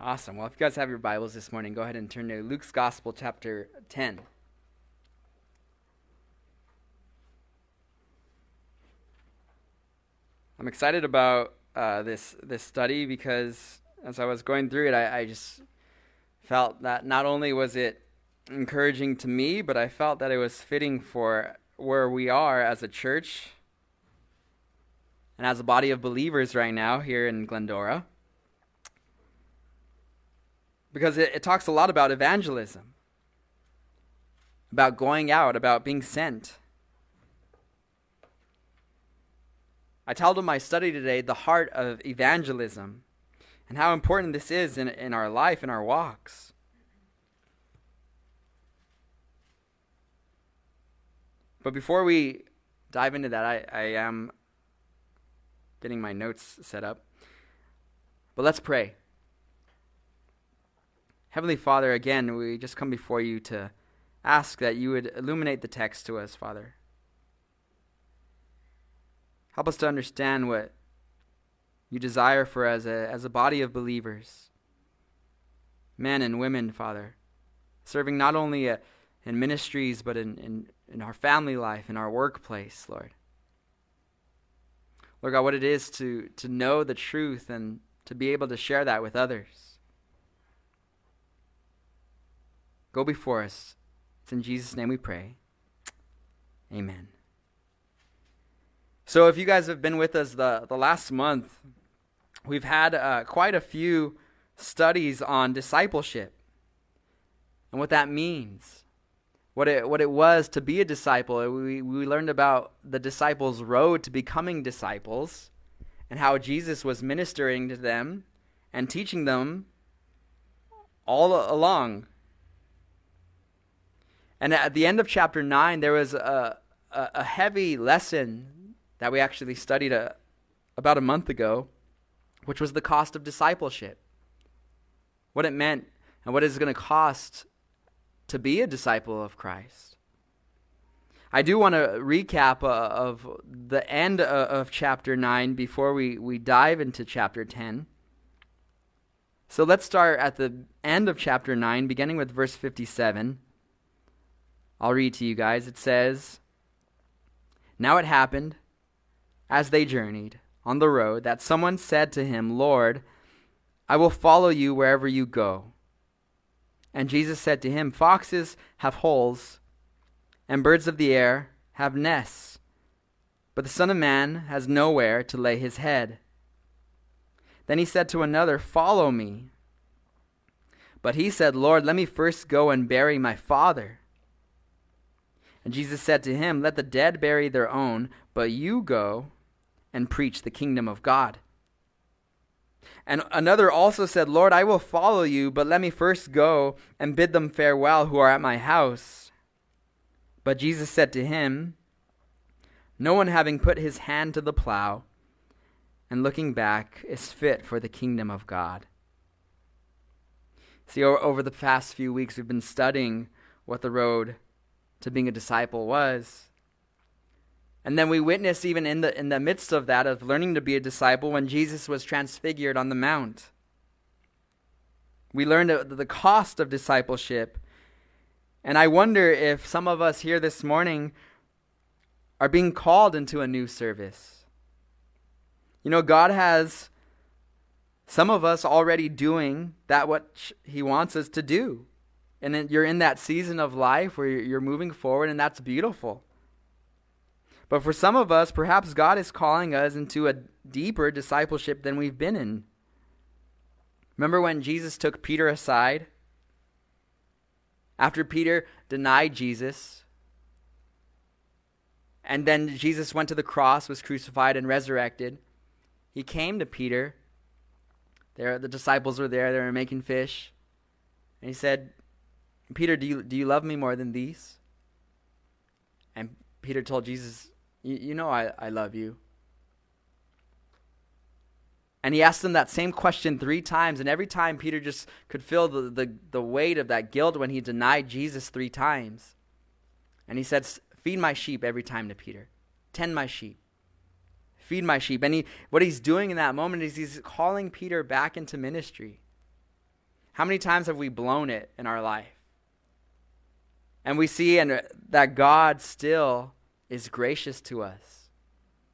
Awesome. Well, if you guys have your Bibles this morning, go ahead and turn to Luke's Gospel, chapter 10. I'm excited about uh, this this study because as I was going through it, I, I just felt that not only was it encouraging to me, but I felt that it was fitting for where we are as a church and as a body of believers right now here in Glendora because it, it talks a lot about evangelism, about going out, about being sent. I titled my study today, The Heart of Evangelism, and how important this is in, in our life, in our walks. But before we dive into that, I, I am getting my notes set up. But let's pray. Heavenly Father, again, we just come before you to ask that you would illuminate the text to us, Father. Help us to understand what you desire for us as a, as a body of believers, men and women, Father, serving not only a, uh, in ministries, but in, in, in our family life, in our workplace, Lord. Lord God, what it is to, to know the truth and to be able to share that with others. Go before us. It's in Jesus' name we pray. Amen. So, if you guys have been with us the, the last month, we've had uh, quite a few studies on discipleship and what that means, what it, what it was to be a disciple. We, we learned about the disciples' road to becoming disciples and how Jesus was ministering to them and teaching them all along and at the end of chapter 9, there was a, a, a heavy lesson that we actually studied a, about a month ago, which was the cost of discipleship. What it meant and what it's going to cost to be a disciple of Christ. I do want to recap uh, of the end uh, of chapter 9 before we, we dive into chapter 10. So let's start at the end of chapter 9, beginning with verse 57. I'll read to you guys. It says, Now it happened, as they journeyed on the road, that someone said to him, Lord, I will follow you wherever you go. And Jesus said to him, Foxes have holes, and birds of the air have nests, but the Son of Man has nowhere to lay his head. Then he said to another, Follow me. But he said, Lord, let me first go and bury my father. And Jesus said to him, Let the dead bury their own, but you go and preach the kingdom of God. And another also said, Lord, I will follow you, but let me first go and bid them farewell who are at my house. But Jesus said to him, No one having put his hand to the plow and looking back is fit for the kingdom of God. See, over the past few weeks, we've been studying what the road to being a disciple was. And then we witness even in the in the midst of that of learning to be a disciple when Jesus was transfigured on the mount. We learned the cost of discipleship. And I wonder if some of us here this morning are being called into a new service. You know, God has some of us already doing that what he wants us to do. And then you're in that season of life where you're moving forward, and that's beautiful. But for some of us, perhaps God is calling us into a deeper discipleship than we've been in. Remember when Jesus took Peter aside? After Peter denied Jesus, and then Jesus went to the cross, was crucified, and resurrected, he came to Peter. There, the disciples were there, they were making fish. And he said, Peter, do you, do you love me more than these? And Peter told Jesus, You know I, I love you. And he asked him that same question three times, and every time Peter just could feel the, the, the weight of that guilt when he denied Jesus three times. And he said, Feed my sheep every time to Peter. Tend my sheep. Feed my sheep. And he, what he's doing in that moment is he's calling Peter back into ministry. How many times have we blown it in our life? And we see and uh, that God still is gracious to us.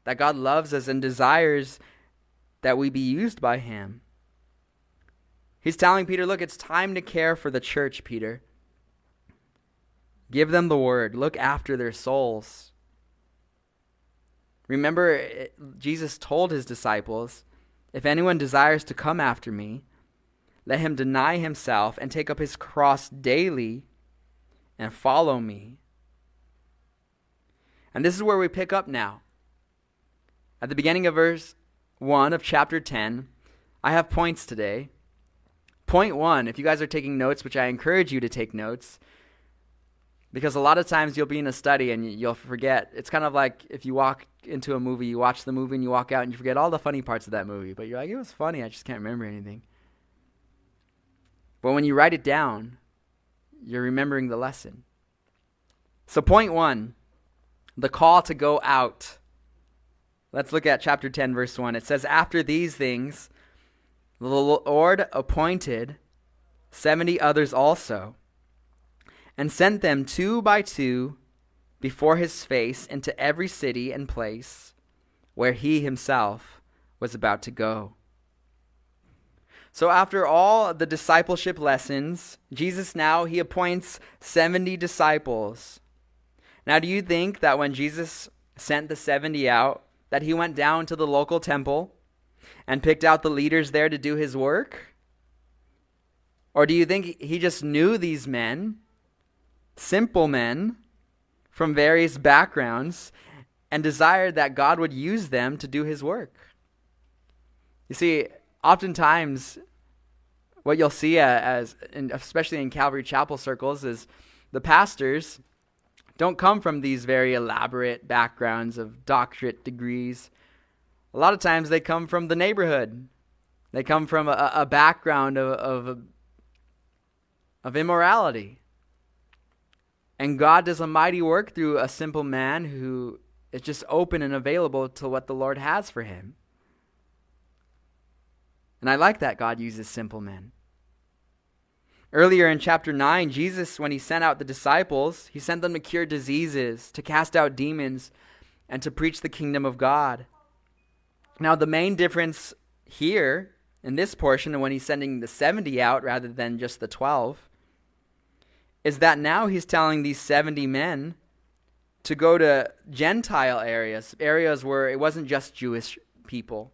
That God loves us and desires that we be used by him. He's telling Peter, look, it's time to care for the church, Peter. Give them the word. Look after their souls. Remember, uh, Jesus told his disciples, If anyone desires to come after me, let him deny himself and take up his cross daily and follow me. And this is where we pick up now. At the beginning of verse 1 of chapter 10, I have points today. Point 1, if you guys are taking notes, which I encourage you to take notes, because a lot of times you'll be in a study and you'll forget. It's kind of like if you walk into a movie, you watch the movie and you walk out and you forget all the funny parts of that movie, but you're like, it was funny, I just can't remember anything. But when you write it down, you're remembering the lesson. So, point one the call to go out. Let's look at chapter 10, verse 1. It says, After these things, the Lord appointed 70 others also, and sent them two by two before his face into every city and place where he himself was about to go. So after all the discipleship lessons, Jesus now he appoints 70 disciples. Now do you think that when Jesus sent the 70 out that he went down to the local temple and picked out the leaders there to do his work? Or do you think he just knew these men, simple men from various backgrounds, and desired that God would use them to do his work? You see, oftentimes what you'll see as, especially in Calvary Chapel circles, is the pastors don't come from these very elaborate backgrounds of doctorate degrees. A lot of times they come from the neighborhood. They come from a, a background of, of, of immorality. And God does a mighty work through a simple man who is just open and available to what the Lord has for him. And I like that God uses simple men. Earlier in chapter 9, Jesus, when he sent out the disciples, he sent them to cure diseases, to cast out demons, and to preach the kingdom of God. Now, the main difference here in this portion, and when he's sending the 70 out rather than just the 12, is that now he's telling these 70 men to go to Gentile areas, areas where it wasn't just Jewish people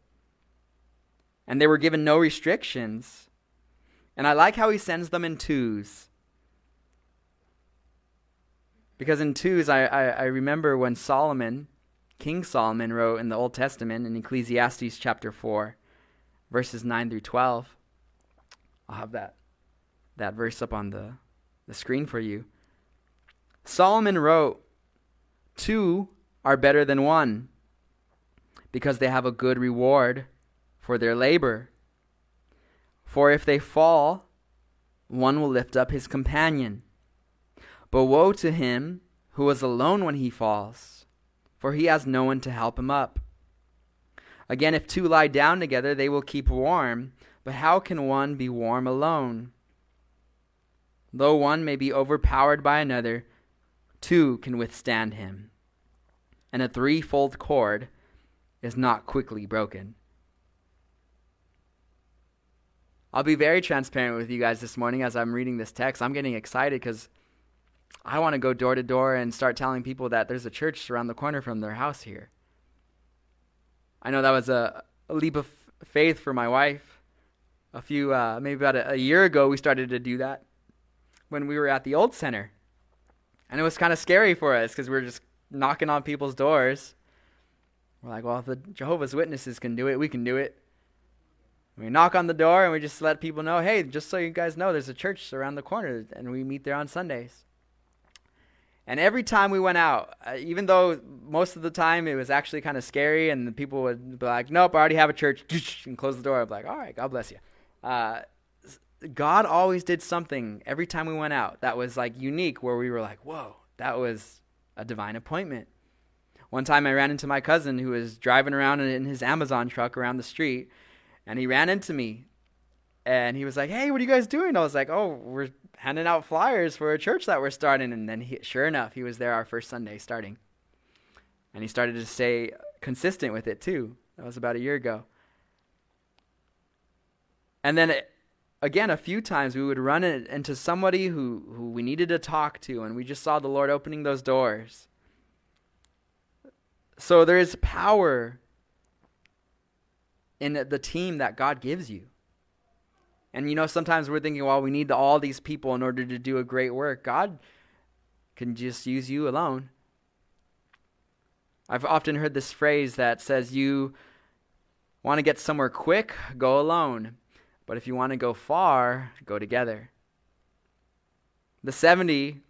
and they were given no restrictions. And I like how he sends them in twos. Because in twos, I, I, I, remember when Solomon, King Solomon, wrote in the Old Testament in Ecclesiastes chapter 4, verses 9 through 12. I'll have that, that verse up on the, the screen for you. Solomon wrote, Two are better than one, because they have a good reward for their labor. For if they fall, one will lift up his companion. But woe to him who is alone when he falls, for he has no one to help him up. Again, if two lie down together, they will keep warm. But how can one be warm alone? Though one may be overpowered by another, two can withstand him. And a threefold cord is not quickly broken. I'll be very transparent with you guys this morning as I'm reading this text. I'm getting excited because I want to go door to door and start telling people that there's a church around the corner from their house here. I know that was a, a leap of faith for my wife. A few, uh, maybe about a, a year ago, we started to do that when we were at the old center. And it was kind of scary for us because we were just knocking on people's doors. We're like, well, if the Jehovah's Witnesses can do it, we can do it. We knock on the door and we just let people know, hey, just so you guys know, there's a church around the corner, and we meet there on Sundays. And every time we went out, uh, even though most of the time it was actually kind of scary, and the people would be like, "Nope, I already have a church," and close the door. I'd be like, "All right, God bless you." Uh, God always did something every time we went out that was like unique, where we were like, "Whoa, that was a divine appointment." One time, I ran into my cousin who was driving around in his Amazon truck around the street, and he ran into me. and he was like, "Hey, what are you guys doing?" I was like, "Oh, we're handing out flyers for a church that we're starting." And then, he, sure enough, he was there our first Sunday starting, and he started to stay consistent with it too. That was about a year ago. And then it, again, a few times we would run into somebody who, who we needed to talk to, and we just saw the Lord opening those doors. So there is power in the team that God gives you. And you know, sometimes we're thinking, well, we need all these people in order to do a great work. God can just use you alone. I've often heard this phrase that says, you want to get somewhere quick, go alone. But if you want to go far, go together. The 70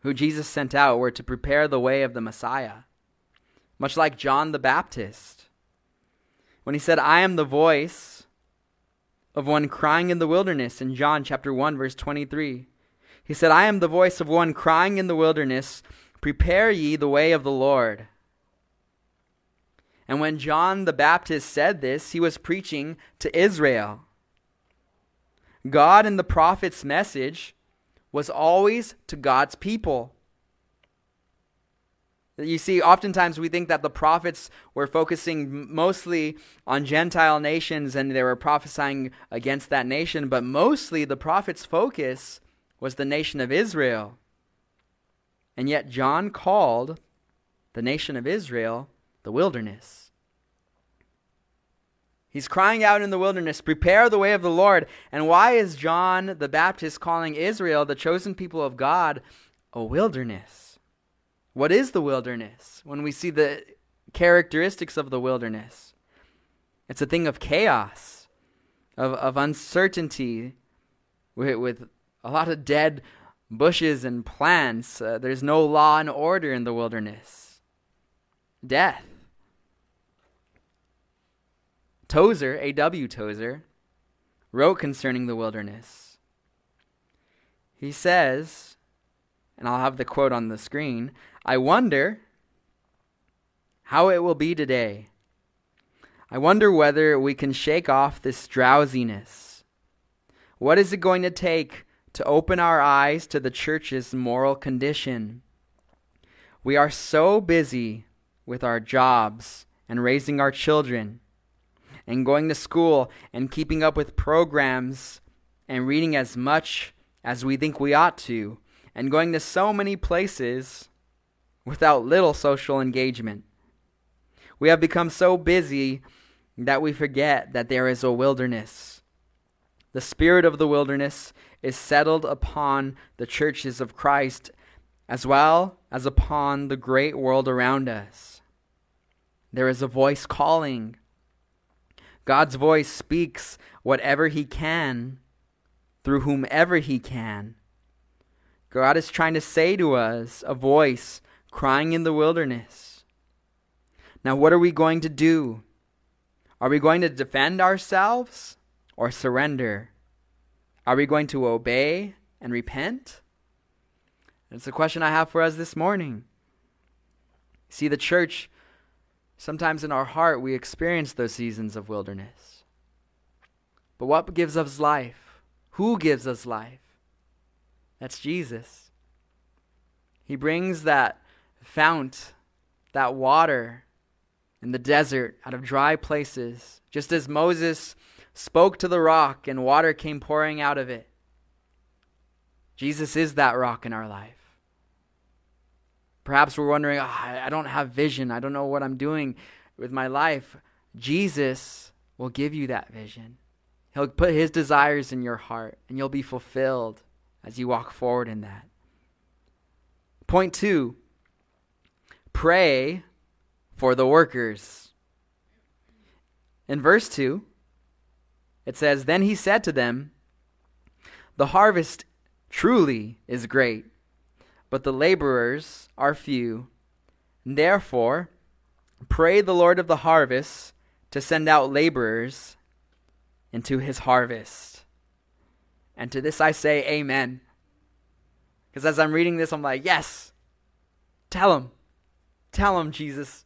who Jesus sent out were to prepare the way of the Messiah, much like John the Baptist. When he said, I am the voice of one crying in the wilderness in John chapter 1 verse 23. He said, I am the voice of one crying in the wilderness, prepare ye the way of the Lord. And when John the Baptist said this, he was preaching to Israel. God and the prophet's message was always to God's people. You see, oftentimes we think that the prophets were focusing mostly on Gentile nations and they were prophesying against that nation, but mostly the prophet's focus was the nation of Israel. And yet, John called the nation of Israel the wilderness. He's crying out in the wilderness, Prepare the way of the Lord. And why is John the Baptist calling Israel, the chosen people of God, a wilderness? What is the wilderness? When we see the characteristics of the wilderness, it's a thing of chaos, of, of uncertainty, with, with a lot of dead bushes and plants. Uh, there's no law and order in the wilderness. Death. Tozer, A.W. Tozer, wrote concerning the wilderness. He says, and I'll have the quote on the screen I wonder how it will be today. I wonder whether we can shake off this drowsiness. What is it going to take to open our eyes to the church's moral condition? We are so busy with our jobs and raising our children and going to school and keeping up with programs and reading as much as we think we ought to and going to so many places without little social engagement. We have become so busy that we forget that there is a wilderness. The spirit of the wilderness is settled upon the churches of Christ as well as upon the great world around us. There is a voice calling God's voice speaks whatever He can through whomever He can. God is trying to say to us a voice crying in the wilderness. Now, what are we going to do? Are we going to defend ourselves or surrender? Are we going to obey and repent? It's a question I have for us this morning. See, the church Sometimes in our heart, we experience those seasons of wilderness. But what gives us life? Who gives us life? That's Jesus. He brings that fount, that water in the desert out of dry places, just as Moses spoke to the rock and water came pouring out of it. Jesus is that rock in our life. Perhaps we're wondering, oh, I don't have vision. I don't know what I'm doing with my life. Jesus will give you that vision. He'll put his desires in your heart, and you'll be fulfilled as you walk forward in that. Point two pray for the workers. In verse 2, it says, Then he said to them, The harvest truly is great but the laborers are few. Therefore, pray the Lord of the harvest to send out laborers into his harvest. And to this I say, Amen. Because as I'm reading this, I'm like, Yes, tell him. Tell him, Jesus.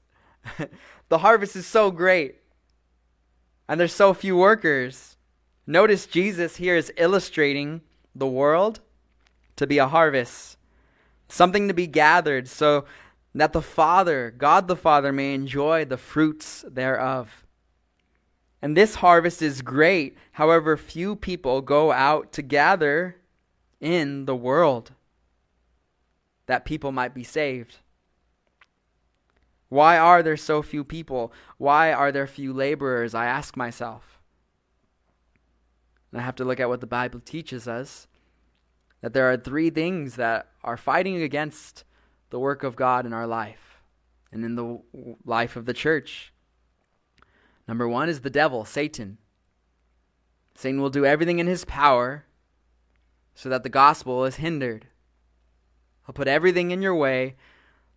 the harvest is so great, and there's so few workers. Notice Jesus here is illustrating the world to be a harvest, something to be gathered, so that the Father, God the Father, may enjoy the fruits thereof. And this harvest is great. However, few people go out to gather in the world that people might be saved. Why are there so few people? Why are there few laborers? I ask myself. And I have to look at what the Bible teaches us that there are three things that are fighting against the work of God in our life and in the life of the church. Number one is the devil, Satan. Satan will do everything in his power so that the gospel is hindered. He'll put everything in your way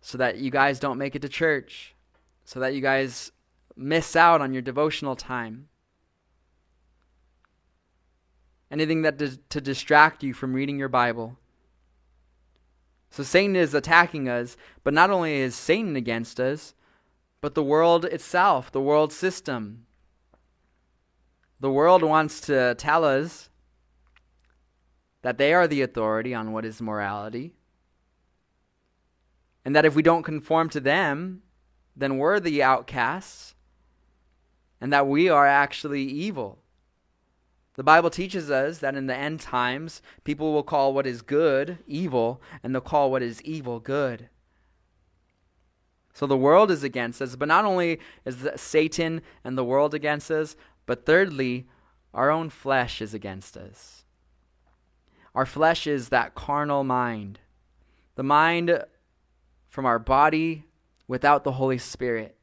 so that you guys don't make it to church, so that you guys miss out on your devotional time. Anything that to distract you from reading your Bible. So Satan is attacking us, but not only is Satan against us, but the world itself, the world system. The world wants to tell us that they are the authority on what is morality. And that if we don't conform to them, then we're the outcasts. And that we are actually evil. The Bible teaches us that in the end times, people will call what is good evil, and they'll call what is evil good. So the world is against us, but not only is Satan and the world against us, but thirdly, our own flesh is against us. Our flesh is that carnal mind, the mind from our body without the Holy Spirit,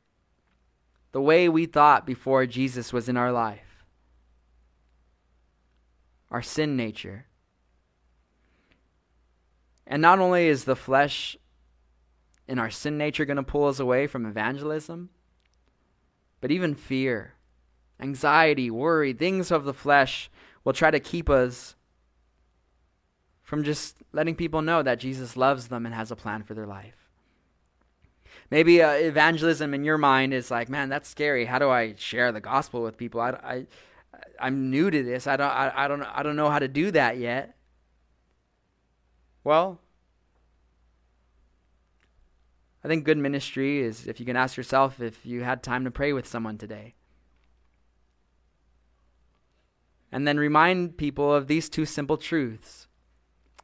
the way we thought before Jesus was in our life our sin nature. And not only is the flesh in our sin nature going to pull us away from evangelism, but even fear, anxiety, worry, things of the flesh will try to keep us from just letting people know that Jesus loves them and has a plan for their life. Maybe uh, evangelism in your mind is like, man, that's scary. How do I share the gospel with people? I, I, I'm new to this. I don't I, I don't I don't know how to do that yet. Well, I think good ministry is if you can ask yourself if you had time to pray with someone today. And then remind people of these two simple truths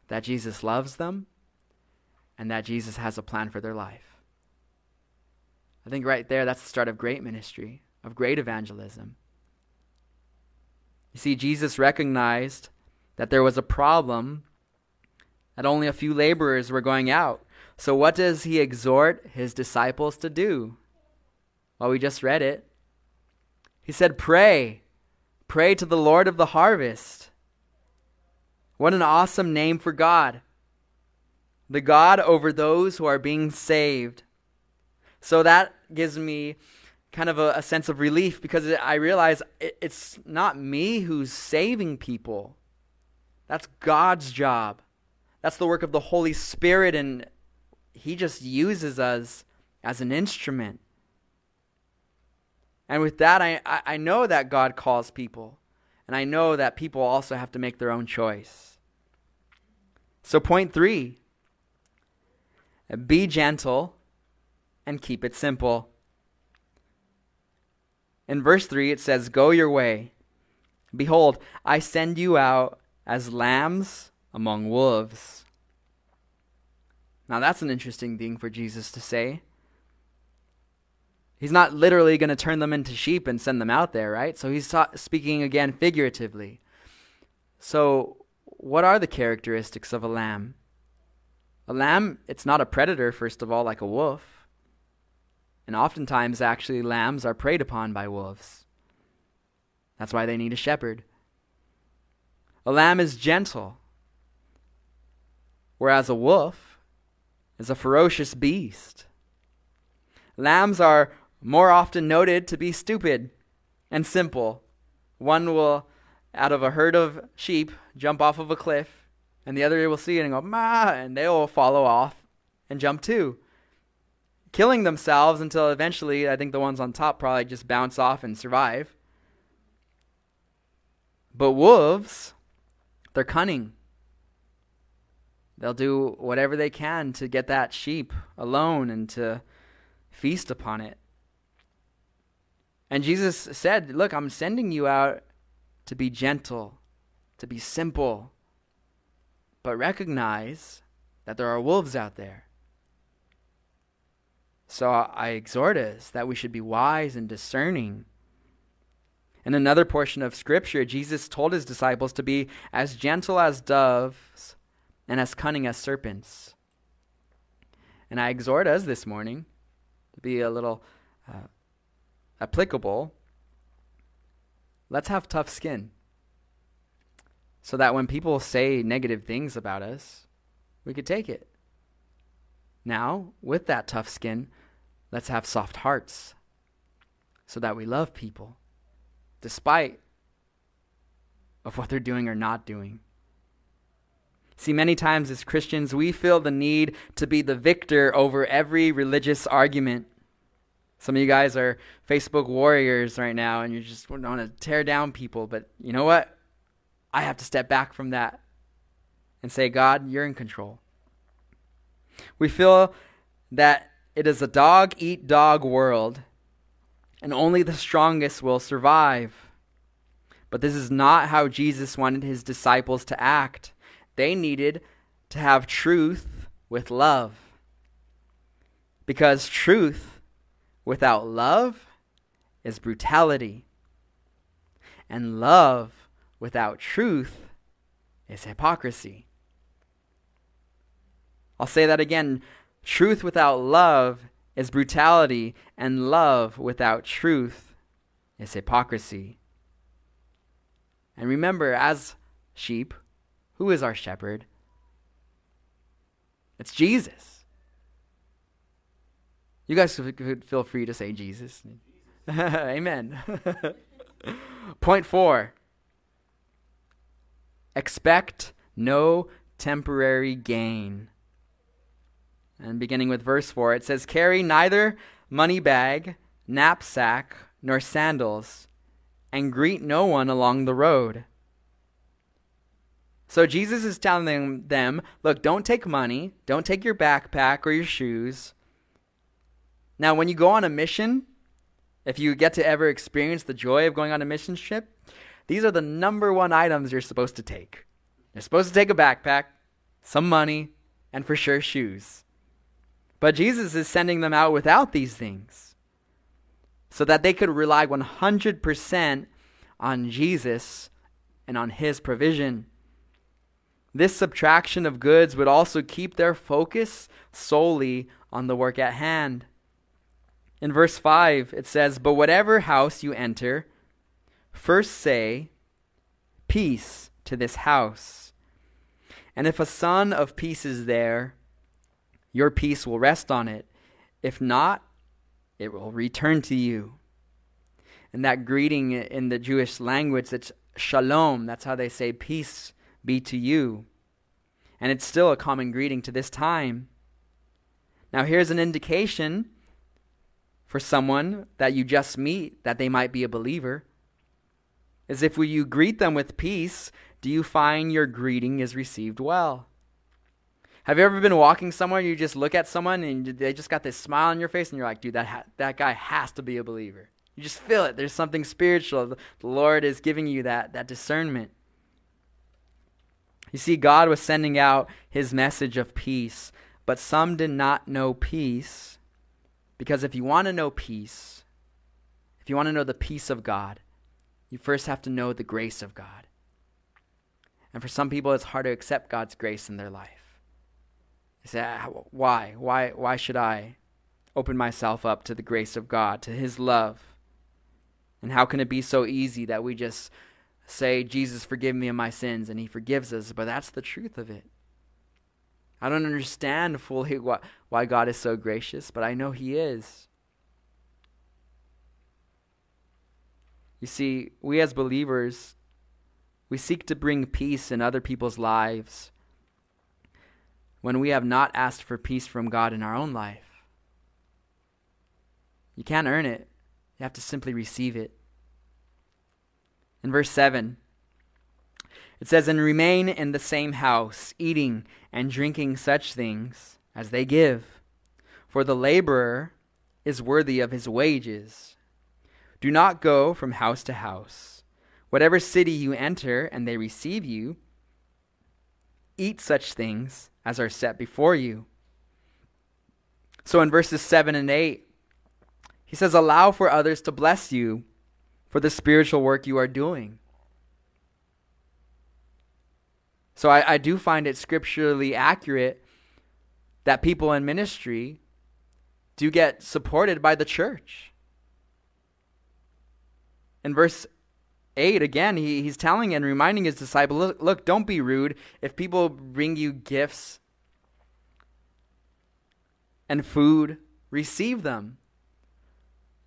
that Jesus loves them and that Jesus has a plan for their life. I think right there, that's the start of great ministry, of great evangelism. You see, Jesus recognized that there was a problem, that only a few laborers were going out. So, what does he exhort his disciples to do? Well, we just read it. He said, Pray. Pray to the Lord of the harvest. What an awesome name for God. The God over those who are being saved. So that gives me kind of a, a sense of relief because I realize it, it's not me who's saving people. That's God's job. That's the work of the Holy Spirit, and He just uses us as an instrument. And with that, I, I know that God calls people. And I know that people also have to make their own choice. So, point three be gentle and keep it simple. In verse 3, it says, Go your way. Behold, I send you out as lambs among wolves. Now, that's an interesting thing for Jesus to say. He's not literally going to turn them into sheep and send them out there, right? So he's speaking again figuratively. So, what are the characteristics of a lamb? A lamb, it's not a predator, first of all, like a wolf. And oftentimes, actually, lambs are preyed upon by wolves. That's why they need a shepherd. A lamb is gentle, whereas a wolf is a ferocious beast. Lambs are more often noted to be stupid and simple. One will, out of a herd of sheep, jump off of a cliff, and the other will see it and go, ma, and they will follow off and jump too killing themselves until eventually, I think the ones on top probably just bounce off and survive. But wolves, they're cunning. They'll do whatever they can to get that sheep alone and to feast upon it. And Jesus said, Look, I'm sending you out to be gentle, to be simple, but recognize that there are wolves out there. So I exhort us that we should be wise and discerning. In another portion of Scripture, Jesus told his disciples to be as gentle as doves and as cunning as serpents. And I exhort us this morning to be a little uh, applicable. Let's have tough skin so that when people say negative things about us, we could take it. Now, with that tough skin, let's have soft hearts so that we love people despite of what they're doing or not doing. See, many times as Christians, we feel the need to be the victor over every religious argument. Some of you guys are Facebook warriors right now, and you just want to tear down people. But you know what? I have to step back from that and say, God, you're in control. We feel that it is a dog eat dog world, and only the strongest will survive. But this is not how Jesus wanted his disciples to act. They needed to have truth with love. Because truth without love is brutality. And love without truth is hypocrisy. I'll say that again. Truth without love is brutality, and love without truth is hypocrisy. And remember, as sheep, who is our shepherd? It's Jesus. You guys could feel free to say Jesus. Amen. Point four expect no temporary gain. And beginning with verse 4, it says, Carry neither money bag, knapsack, nor sandals, and greet no one along the road. So Jesus is telling them, look, don't take money, don't take your backpack or your shoes. Now, when you go on a mission, if you get to ever experience the joy of going on a mission trip, these are the number one items you're supposed to take. You're supposed to take a backpack, some money, and for sure shoes. But Jesus is sending them out without these things so that they could rely 100% on Jesus and on his provision. This subtraction of goods would also keep their focus solely on the work at hand. In verse 5, it says, But whatever house you enter, first say, Peace to this house. And if a son of peace is there, your peace will rest on it. If not, it will return to you. And that greeting in the Jewish language, it's shalom. That's how they say peace be to you. And it's still a common greeting to this time. Now, here's an indication for someone that you just meet that they might be a believer. Is if you greet them with peace, do you find your greeting is received well? Have you ever been walking somewhere and you just look at someone and they just got this smile on your face and you're like, dude, that, ha- that guy has to be a believer. You just feel it. There's something spiritual. The Lord is giving you that, that discernment. You see, God was sending out his message of peace, but some did not know peace because if you want to know peace, if you want to know the peace of God, you first have to know the grace of God. And for some people, it's hard to accept God's grace in their life. Said, ah, Why? Why, why should I open myself up to the grace of God, to His love? And how can it be so easy that we just say, Jesus, forgive me of my sins, and He forgives us? But that's the truth of it. I don't understand fully why God is so gracious, but I know He is. You see, we as believers, we seek to bring peace in other people's lives when we have not asked for peace from God in our own life. You can't earn it, you have to simply receive it. In verse 7, It says, And remain in the same house, eating and drinking such things as they give, for the laborer is worthy of his wages. Do not go from house to house. Whatever city you enter and they receive you, eat such things as are set before you. So in verses 7 and 8, he says, Allow for others to bless you for the spiritual work you are doing. So I, I do find it scripturally accurate that people in ministry do get supported by the church. In verse 8, again, he, he's telling and reminding his disciple look, look, don't be rude. If people bring you gifts and food, receive them.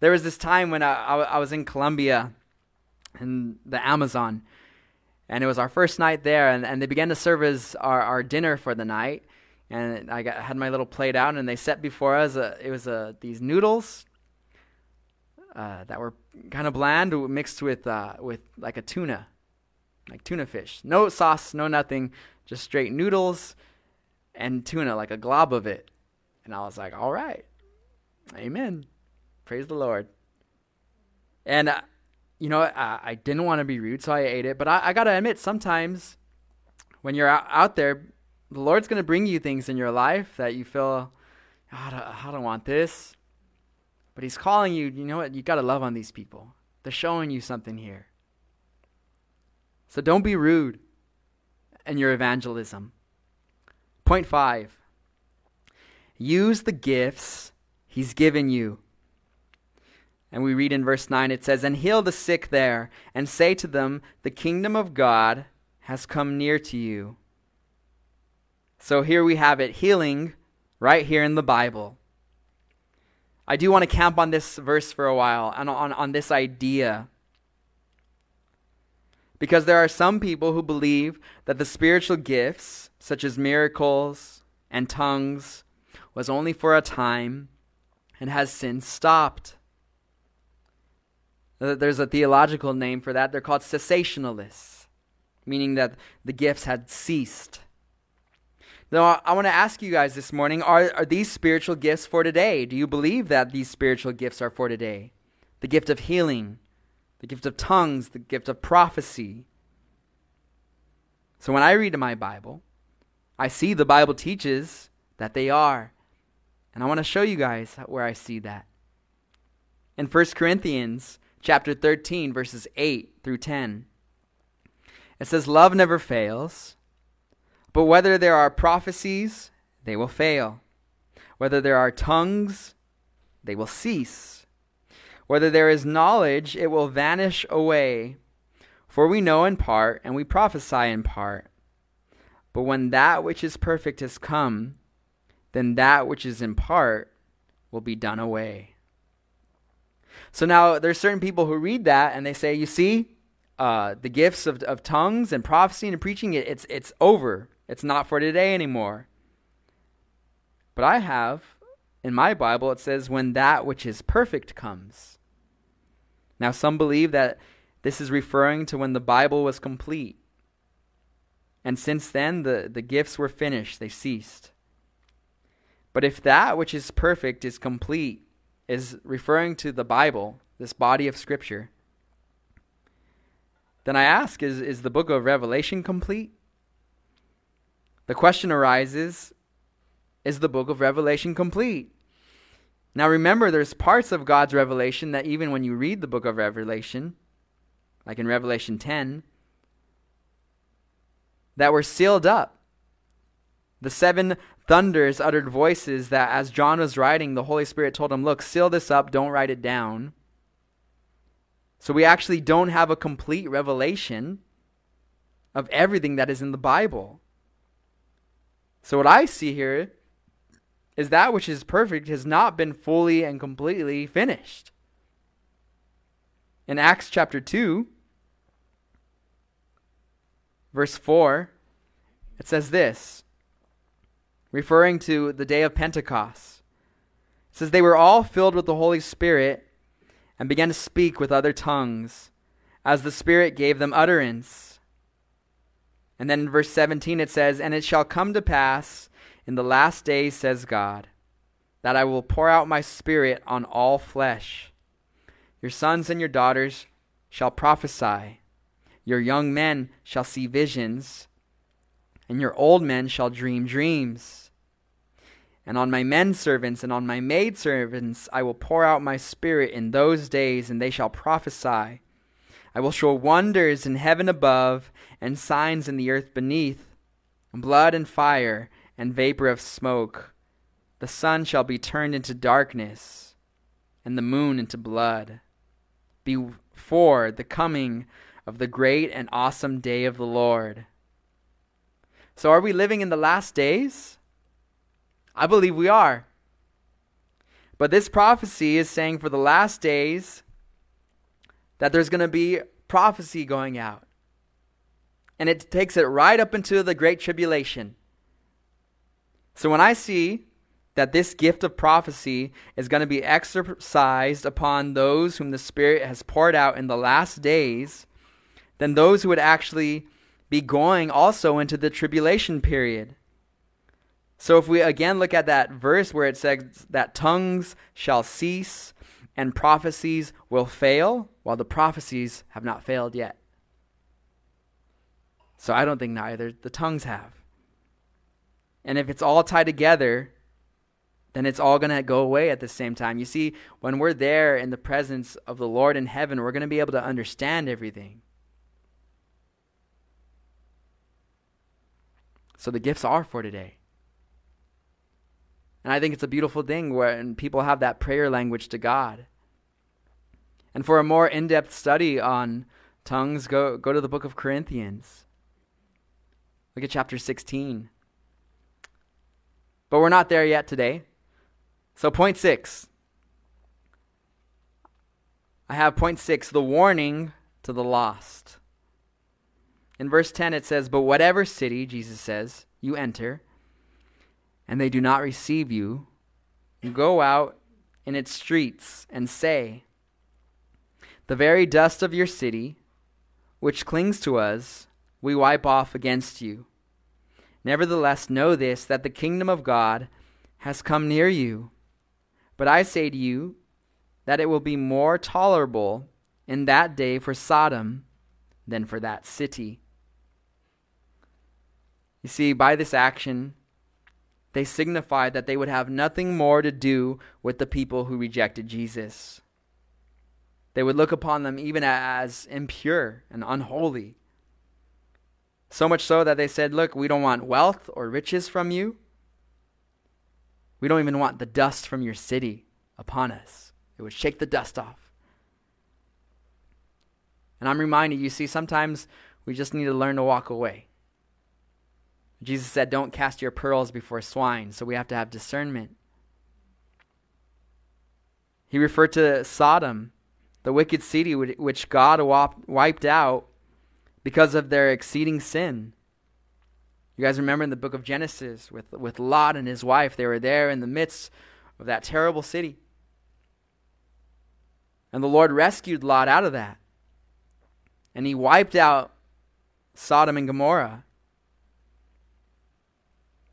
There was this time when I, I, I was in Colombia in the Amazon and it was our first night there, and, and they began to serve us our, our dinner for the night. And I got, had my little plate out, and they set before us a, it was a, these noodles uh, that were kind of bland, mixed with uh, with like a tuna, like tuna fish. No sauce, no nothing, just straight noodles and tuna, like a glob of it. And I was like, all right, amen, praise the Lord. And uh, you know, I, I didn't want to be rude, so I ate it. But I, I got to admit, sometimes when you're out, out there, the Lord's to bring you things in your life that you feel, oh, I, don't, I don't want this. But He's calling you, you know what? You got to love on these people. They're showing you something here. So don't be rude in your evangelism. Point five use the gifts He's given you and we read in verse 9, it says, And heal the sick there, and say to them, The kingdom of God has come near to you. So here we have it healing right here in the Bible. I do want to camp on this verse for a while, and on, on this idea. Because there are some people who believe that the spiritual gifts, such as miracles and tongues, was only for a time and has since stopped. There's a theological name for that. They're called cessationalists, meaning that the gifts had ceased. Now, I want to ask you guys this morning are, are these spiritual gifts for today? Do you believe that these spiritual gifts are for today? The gift of healing, the gift of tongues, the gift of prophecy. So when I read in my Bible, I see the Bible teaches that they are. And I want to show you guys where I see that. In 1 Corinthians chapter 13, verses 8 through 10. It says, Love never fails, but whether there are prophecies, they will fail. Whether there are tongues, they will cease. Whether there is knowledge, it will vanish away. For we know in part, and we prophesy in part. But when that which is perfect has come, then that which is in part will be done away. So now there's certain people who read that and they say, you see, uh, the gifts of, of tongues and prophecy and preaching, it, it's, it's over. It's not for today anymore. But I have, in my Bible, it says, when that which is perfect comes. Now, some believe that this is referring to when the Bible was complete. And since then, the, the gifts were finished, they ceased. But if that which is perfect is complete, is referring to the Bible, this body of Scripture, then I ask is, is the book of Revelation complete? The question arises is the book of Revelation complete? Now remember, there's parts of God's revelation that even when you read the book of Revelation, like in Revelation 10, that were sealed up. The seven thunders uttered voices that as John was writing, the Holy Spirit told him, Look, seal this up, don't write it down. So we actually don't have a complete revelation of everything that is in the Bible. So what I see here is that which is perfect has not been fully and completely finished. In Acts chapter 2, verse 4, it says this referring to the day of Pentecost. It says, They were all filled with the Holy Spirit and began to speak with other tongues as the Spirit gave them utterance. And then in verse 17 it says, And it shall come to pass in the last days, says God, that I will pour out my spirit on all flesh. Your sons and your daughters shall prophesy, your young men shall see visions, and your old men shall dream dreams. And on my men servants and on my maid servants I will pour out my spirit in those days, and they shall prophesy. I will show wonders in heaven above and signs in the earth beneath blood and fire and vapor of smoke. The sun shall be turned into darkness and the moon into blood before the coming of the great and awesome day of the Lord. So, are we living in the last days? I believe we are. But this prophecy is saying for the last days that there's going to be prophecy going out. And it takes it right up into the Great Tribulation. So when I see that this gift of prophecy is going to be exercised upon those whom the Spirit has poured out in the last days, then those who would actually be going also into the tribulation period. So if we again look at that verse where it says that tongues shall cease and prophecies will fail, while the prophecies have not failed yet. So I don't think neither the tongues have. And if it's all tied together, then it's all going to go away at the same time. You see, when we're there in the presence of the Lord in heaven, we're going to be able to understand everything. So the gifts are for today. And I think it's a beautiful thing when people have that prayer language to God. And for a more in depth study on tongues, go, go to the book of Corinthians. Look at chapter 16. But we're not there yet today. So, point six. I have point six the warning to the lost. In verse 10, it says, But whatever city, Jesus says, you enter, and they do not receive you, go out in its streets and say, The very dust of your city, which clings to us, we wipe off against you. Nevertheless, know this, that the kingdom of God has come near you. But I say to you that it will be more tolerable in that day for Sodom than for that city. You see, by this action, they signified that they would have nothing more to do with the people who rejected Jesus. They would look upon them even as impure and unholy. So much so that they said, Look, we don't want wealth or riches from you. We don't even want the dust from your city upon us. It would shake the dust off. And I'm reminded, you see, sometimes we just need to learn to walk away. Jesus said, Don't cast your pearls before swine, so we have to have discernment. He referred to Sodom, the wicked city which God wiped out because of their exceeding sin. You guys remember in the book of Genesis with, with Lot and his wife, they were there in the midst of that terrible city. And the Lord rescued Lot out of that. And he wiped out Sodom and Gomorrah.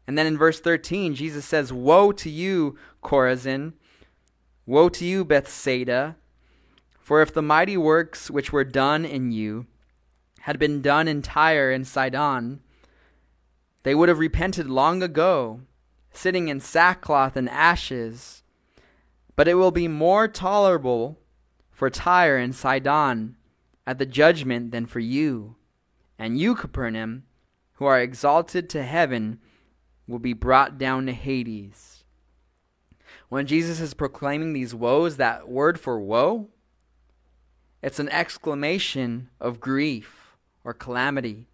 And then in verse 13, Jesus says, Woe to you, Chorazin! Woe to you, Bethsaida! For if the mighty works which were done in you had been done in Tyre and Sidon, they would have repented long ago, sitting in sackcloth and ashes. But it will be more tolerable for Tyre and Sidon at the judgment than for you. And you, Capernaum, who are exalted to heaven, will be brought down to Hades. When Jesus is proclaiming these woes, that word for woe, it's an exclamation of grief or calamity.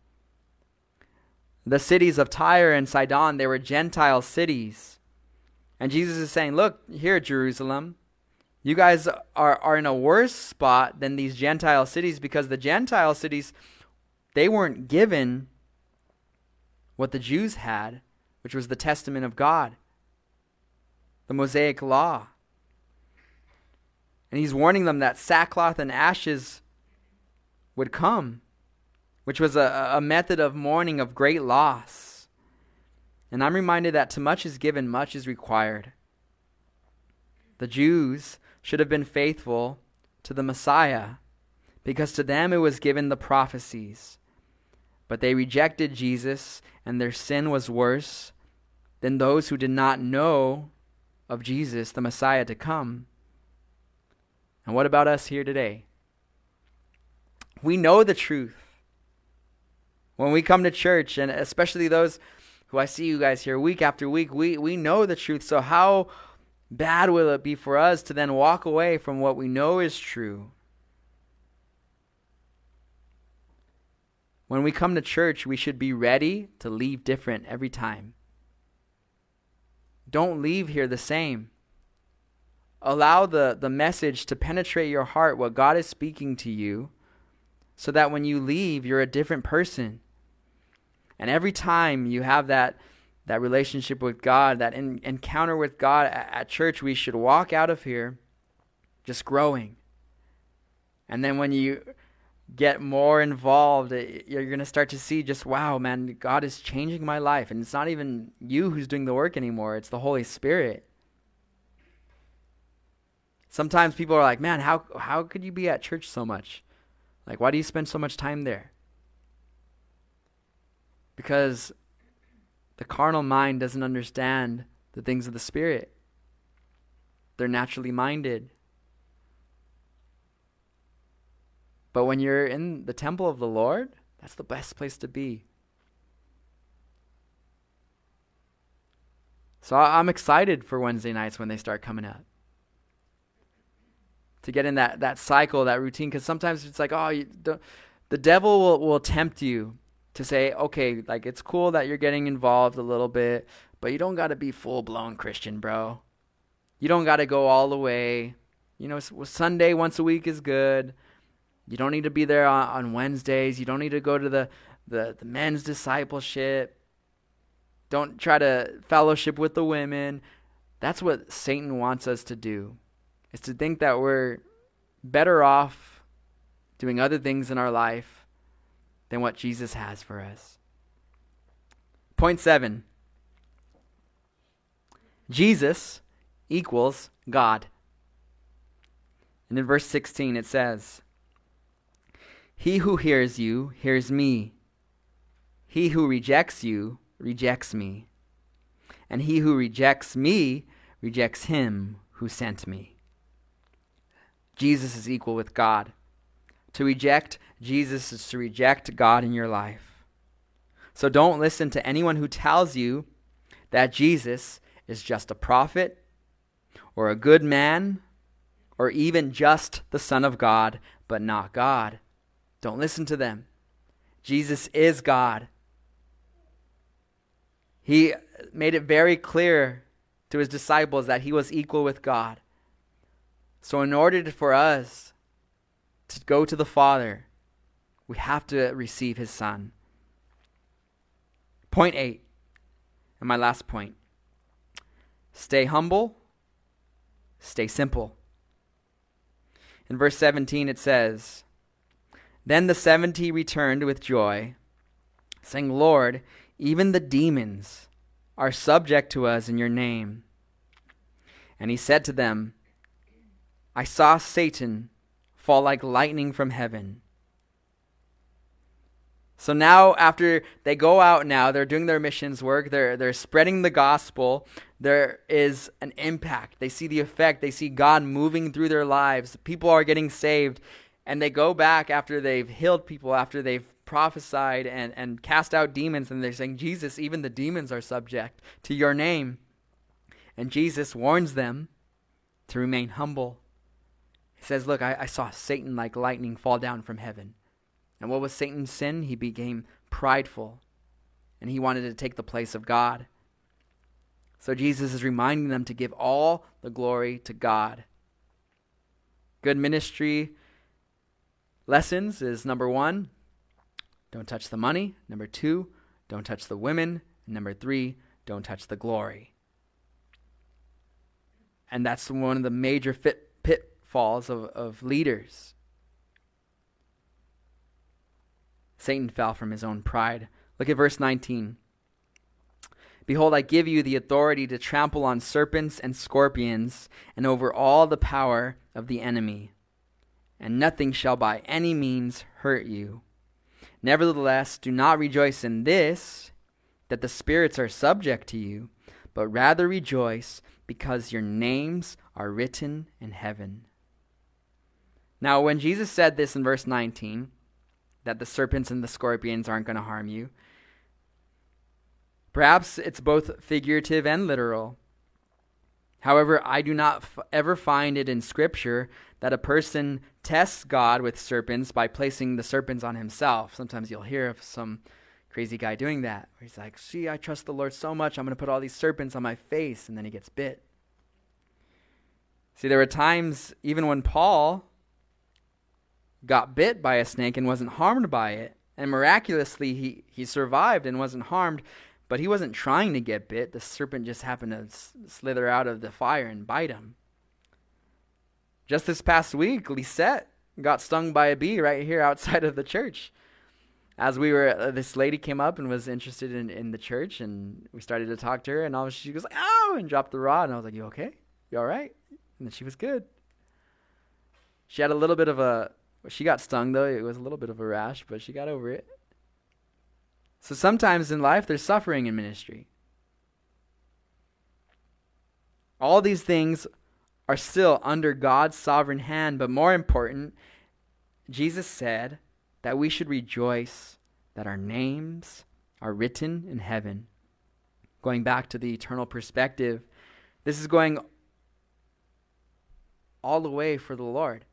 The cities of Tyre and Sidon, they were Gentile cities. And Jesus is saying, Look, here, Jerusalem, you guys are, are in a worse spot than these Gentile cities because the Gentile cities, they weren't given what the Jews had which was the testament of God, the Mosaic law. And he's warning them that sackcloth and ashes would come which was a, a method of mourning of great loss. And I'm reminded that to much is given, much is required. The Jews should have been faithful to the Messiah because to them it was given the prophecies. But they rejected Jesus, and their sin was worse than those who did not know of Jesus, the Messiah, to come. And what about us here today? We know the truth. When we come to church, and especially those who I see you guys here week after week, we, we know the truth. So, how bad will it be for us to then walk away from what we know is true? When we come to church, we should be ready to leave different every time. Don't leave here the same. Allow the, the message to penetrate your heart, what God is speaking to you, so that when you leave, you're a different person. And every time you have that, that relationship with God, that in, encounter with God at, at church, we should walk out of here just growing. And then when you get more involved, you're going to start to see just, wow, man, God is changing my life. And it's not even you who's doing the work anymore, it's the Holy Spirit. Sometimes people are like, man, how, how could you be at church so much? Like, why do you spend so much time there? Because the carnal mind doesn't understand the things of the Spirit. They're naturally minded. But when you're in the temple of the Lord, that's the best place to be. So I'm excited for Wednesday nights when they start coming up. To get in that, that cycle, that routine, because sometimes it's like, oh, you don't, the devil will, will tempt you to say, okay, like it's cool that you're getting involved a little bit, but you don't got to be full blown Christian, bro. You don't got to go all the way. You know, Sunday once a week is good. You don't need to be there on, Wednesdays. You don't need to go to the, the, the men's discipleship. Don't try to fellowship with the women. That's what Satan wants us to do. Is to think that we're better off doing other things in our life than what Jesus has for us. Point 7. Jesus equals God. And in verse 16 it says, he who hears you hears me. He who rejects you rejects me. And he who rejects me rejects him who sent me. Jesus is equal with God. To reject Jesus is to reject God in your life. So don't listen to anyone who tells you that Jesus is just a prophet or a good man or even just the Son of God, but not God. Don't listen to them. Jesus is God. He made it very clear to his disciples that he was equal with God. So, in order for us to go to the Father, we have to receive his Son. Point eight, and my last point stay humble, stay simple. In verse 17, it says, then the seventy returned with joy, saying, Lord, even the demons are subject to us in your name. And he said to them, I saw Satan fall like lightning from heaven. So now, after they go out now, they're doing their missions work, they're, they're spreading the gospel, there is an impact. They see the effect, they see God moving through their lives. People are getting saved and they go back after they've healed people, after they've prophesied and, and cast out demons, and they're saying, Jesus, even the demons are subject to your name. And Jesus warns them to remain humble. He says, Look, I, I saw Satan like lightning fall down from heaven. And what was Satan's sin? He became prideful, and he wanted to take the place of God. So Jesus is reminding them to give all the glory to God. Good ministry lessons is number one, don't touch the money. Number two, don't touch the women. Number three, don't touch the glory. And that's one of the major fit, pitfalls of, of leaders. Satan fell from his own pride. Look at verse 19. Behold, I give you the authority to trample on serpents and scorpions, and over all the power of the enemy, and nothing shall by any means hurt you. Nevertheless, do not rejoice in this, that the spirits are subject to you, but rather rejoice because your names are written in heaven. Now, when Jesus said this in verse 19, that the serpents and the scorpions aren't going to harm you, perhaps it's both figurative and literal. However, I do not f- ever find it in Scripture that a person tests God with serpents by placing the serpents on himself. Sometimes you'll hear of some crazy guy doing that, where he's like, See, I trust the Lord so much, I'm going to put all these serpents on my face, and then he gets bit. See, there were times, even when Paul got bit by a snake and wasn't harmed by it, and miraculously he, he survived and wasn't harmed, but he wasn't trying to get bit. The serpent just happened to slither out of the fire and bite him. Just this past week, Lisette got stung by a bee right here outside of the church. As we were, uh, this lady came up and was interested in, in the church, and we started to talk to her, and all she goes "Oh!" and dropped the rod, and I was like, "You okay? You all right?" And then she was good. She had a little bit of a, she got stung though. It was a little bit of a rash, but she got over it. So sometimes in life, there's suffering in ministry. All these things are still under God's sovereign hand, but more important, Jesus said that we should rejoice that our names are written in heaven. Going back to the eternal perspective, this is going all the way for the Lord.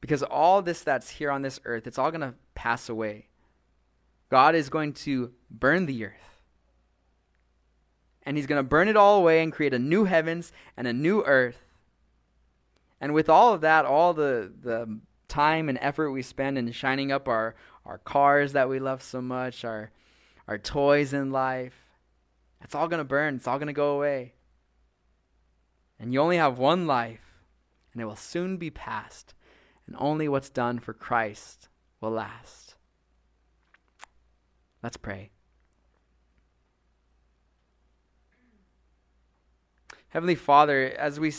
Because all this that's here on this earth, it's all going to pass away. God is going to burn the earth. And he's going to burn it all away and create a new heavens and a new earth. And with all of that, all the, the time and effort we spend in shining up our, our cars that we love so much, our, our toys in life, it's all going to burn. It's all going to go away. And you only have one life, and it will soon be past. And only what's done for Christ will last. Let's pray. Heavenly Father, as we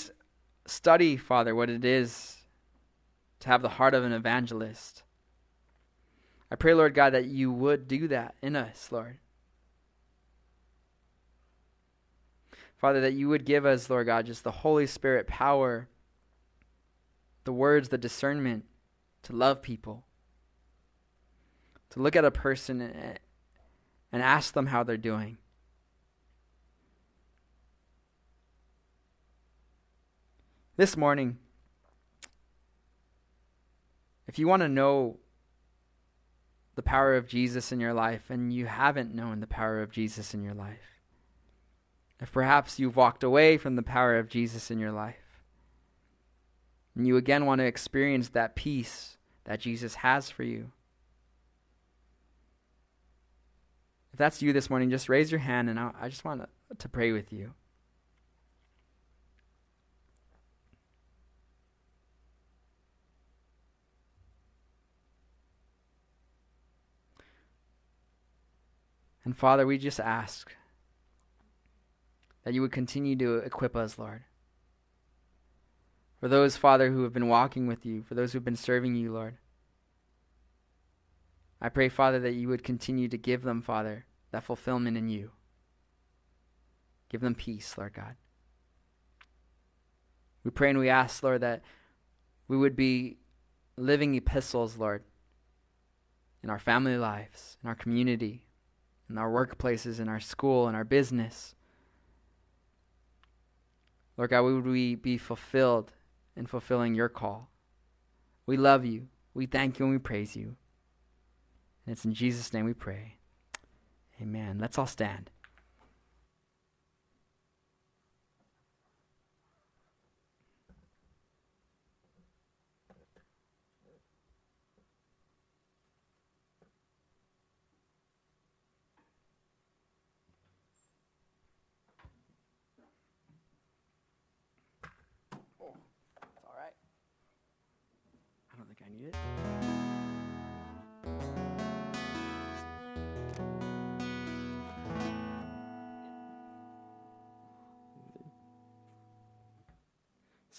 study, Father, what it is to have the heart of an evangelist, I pray, Lord God, that you would do that in us, Lord. Father, that you would give us, Lord God, just the Holy Spirit power, the words, the discernment to love people, to look at a person and, ask them how they're doing. This morning, if you want to know the power of Jesus in your life and you haven't known the power of Jesus in your life, if perhaps you've walked away from the power of Jesus in your life, and you again want to experience that peace that Jesus has for you, if that's you this morning, just raise your hand and I, I just want to, to pray with you. And Father, we just ask that you would continue to equip us, Lord. For those, Father, who have been walking with you, for those who have been serving you, Lord. I pray, Father, that you would continue to give them, Father, that fulfillment in you. Give them peace, Lord God. We pray and we ask, Lord, that we would be living epistles, Lord, in our family lives, in our community, in our workplaces, in our school, in our business. Lord God, would we be fulfilled in fulfilling your call? We love you. We thank you and we praise you. And it's in Jesus' name we pray. Amen. Let's all stand.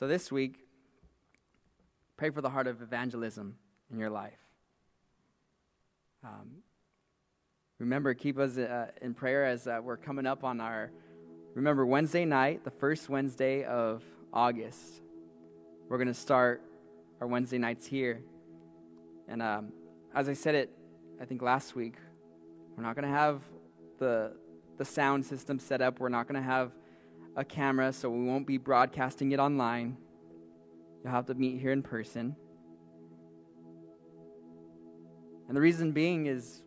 So this week, pray for the heart of evangelism in your life. Um, remember, keep us uh, in prayer as uh, we're coming up on our, remember, Wednesday night, the first Wednesday of August. We're going to start our Wednesday nights here. And um, as I said it, I think last week, we're not going to have the, the sound system set up. We're not going to have a camera, so we won't be broadcasting it online. You'll have to meet here in person. And the reason being is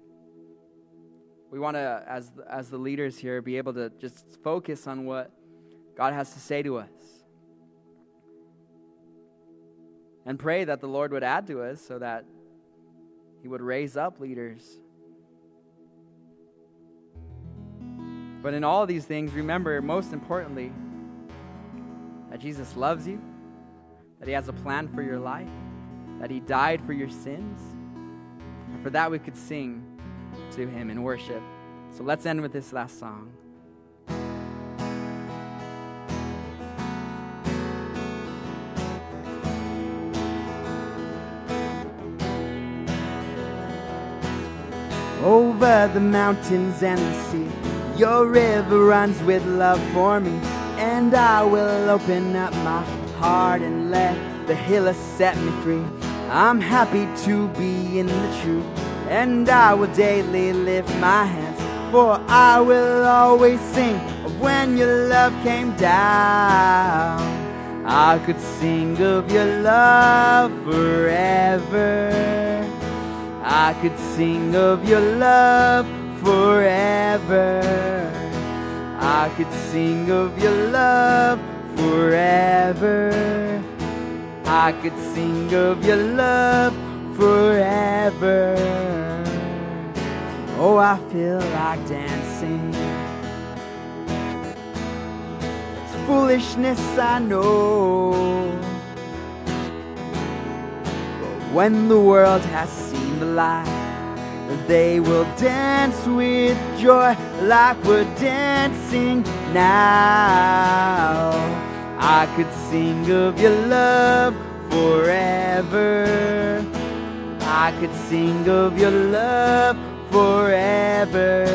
we want to, as, as the leaders here, be able to just focus on what God has to say to us. And pray that the Lord would add to us so that He would raise up leaders. But in all these things, remember, most importantly, that Jesus loves you, that He has a plan for your life, that He died for your sins and for that, we could sing to him in worship. So let's end with this last song. Over the mountains and the sea, your river runs with love for me. And I will open up my heart and let the healer set me free. I'm happy to be in the truth, and I will daily lift my hands, for I will always sing of when your love came down. I could sing of your love forever. I could sing of your love forever. I could sing of your love forever. I could sing of your love forever. Oh, I feel like dancing. It's foolishness, I know. But when the world has seen the light, they will dance with joy like we're dancing now. I could sing of your love forever. I could sing of your love forever.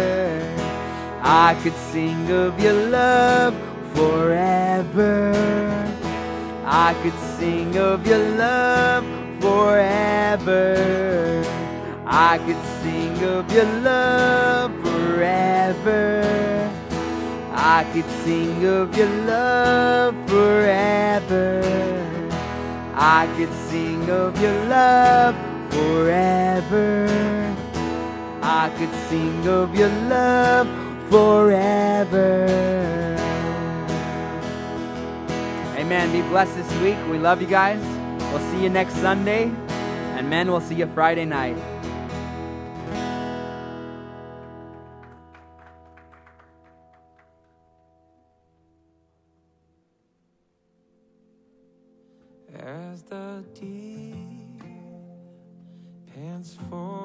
I could sing of your love forever. I could sing of your love forever. I could sing of your love forever. I could sing of your love forever. I could sing of your love forever. I could sing of your love forever. Amen. Be blessed this week. We love you guys. We'll see you next Sunday. And men, we'll see you Friday night. transform.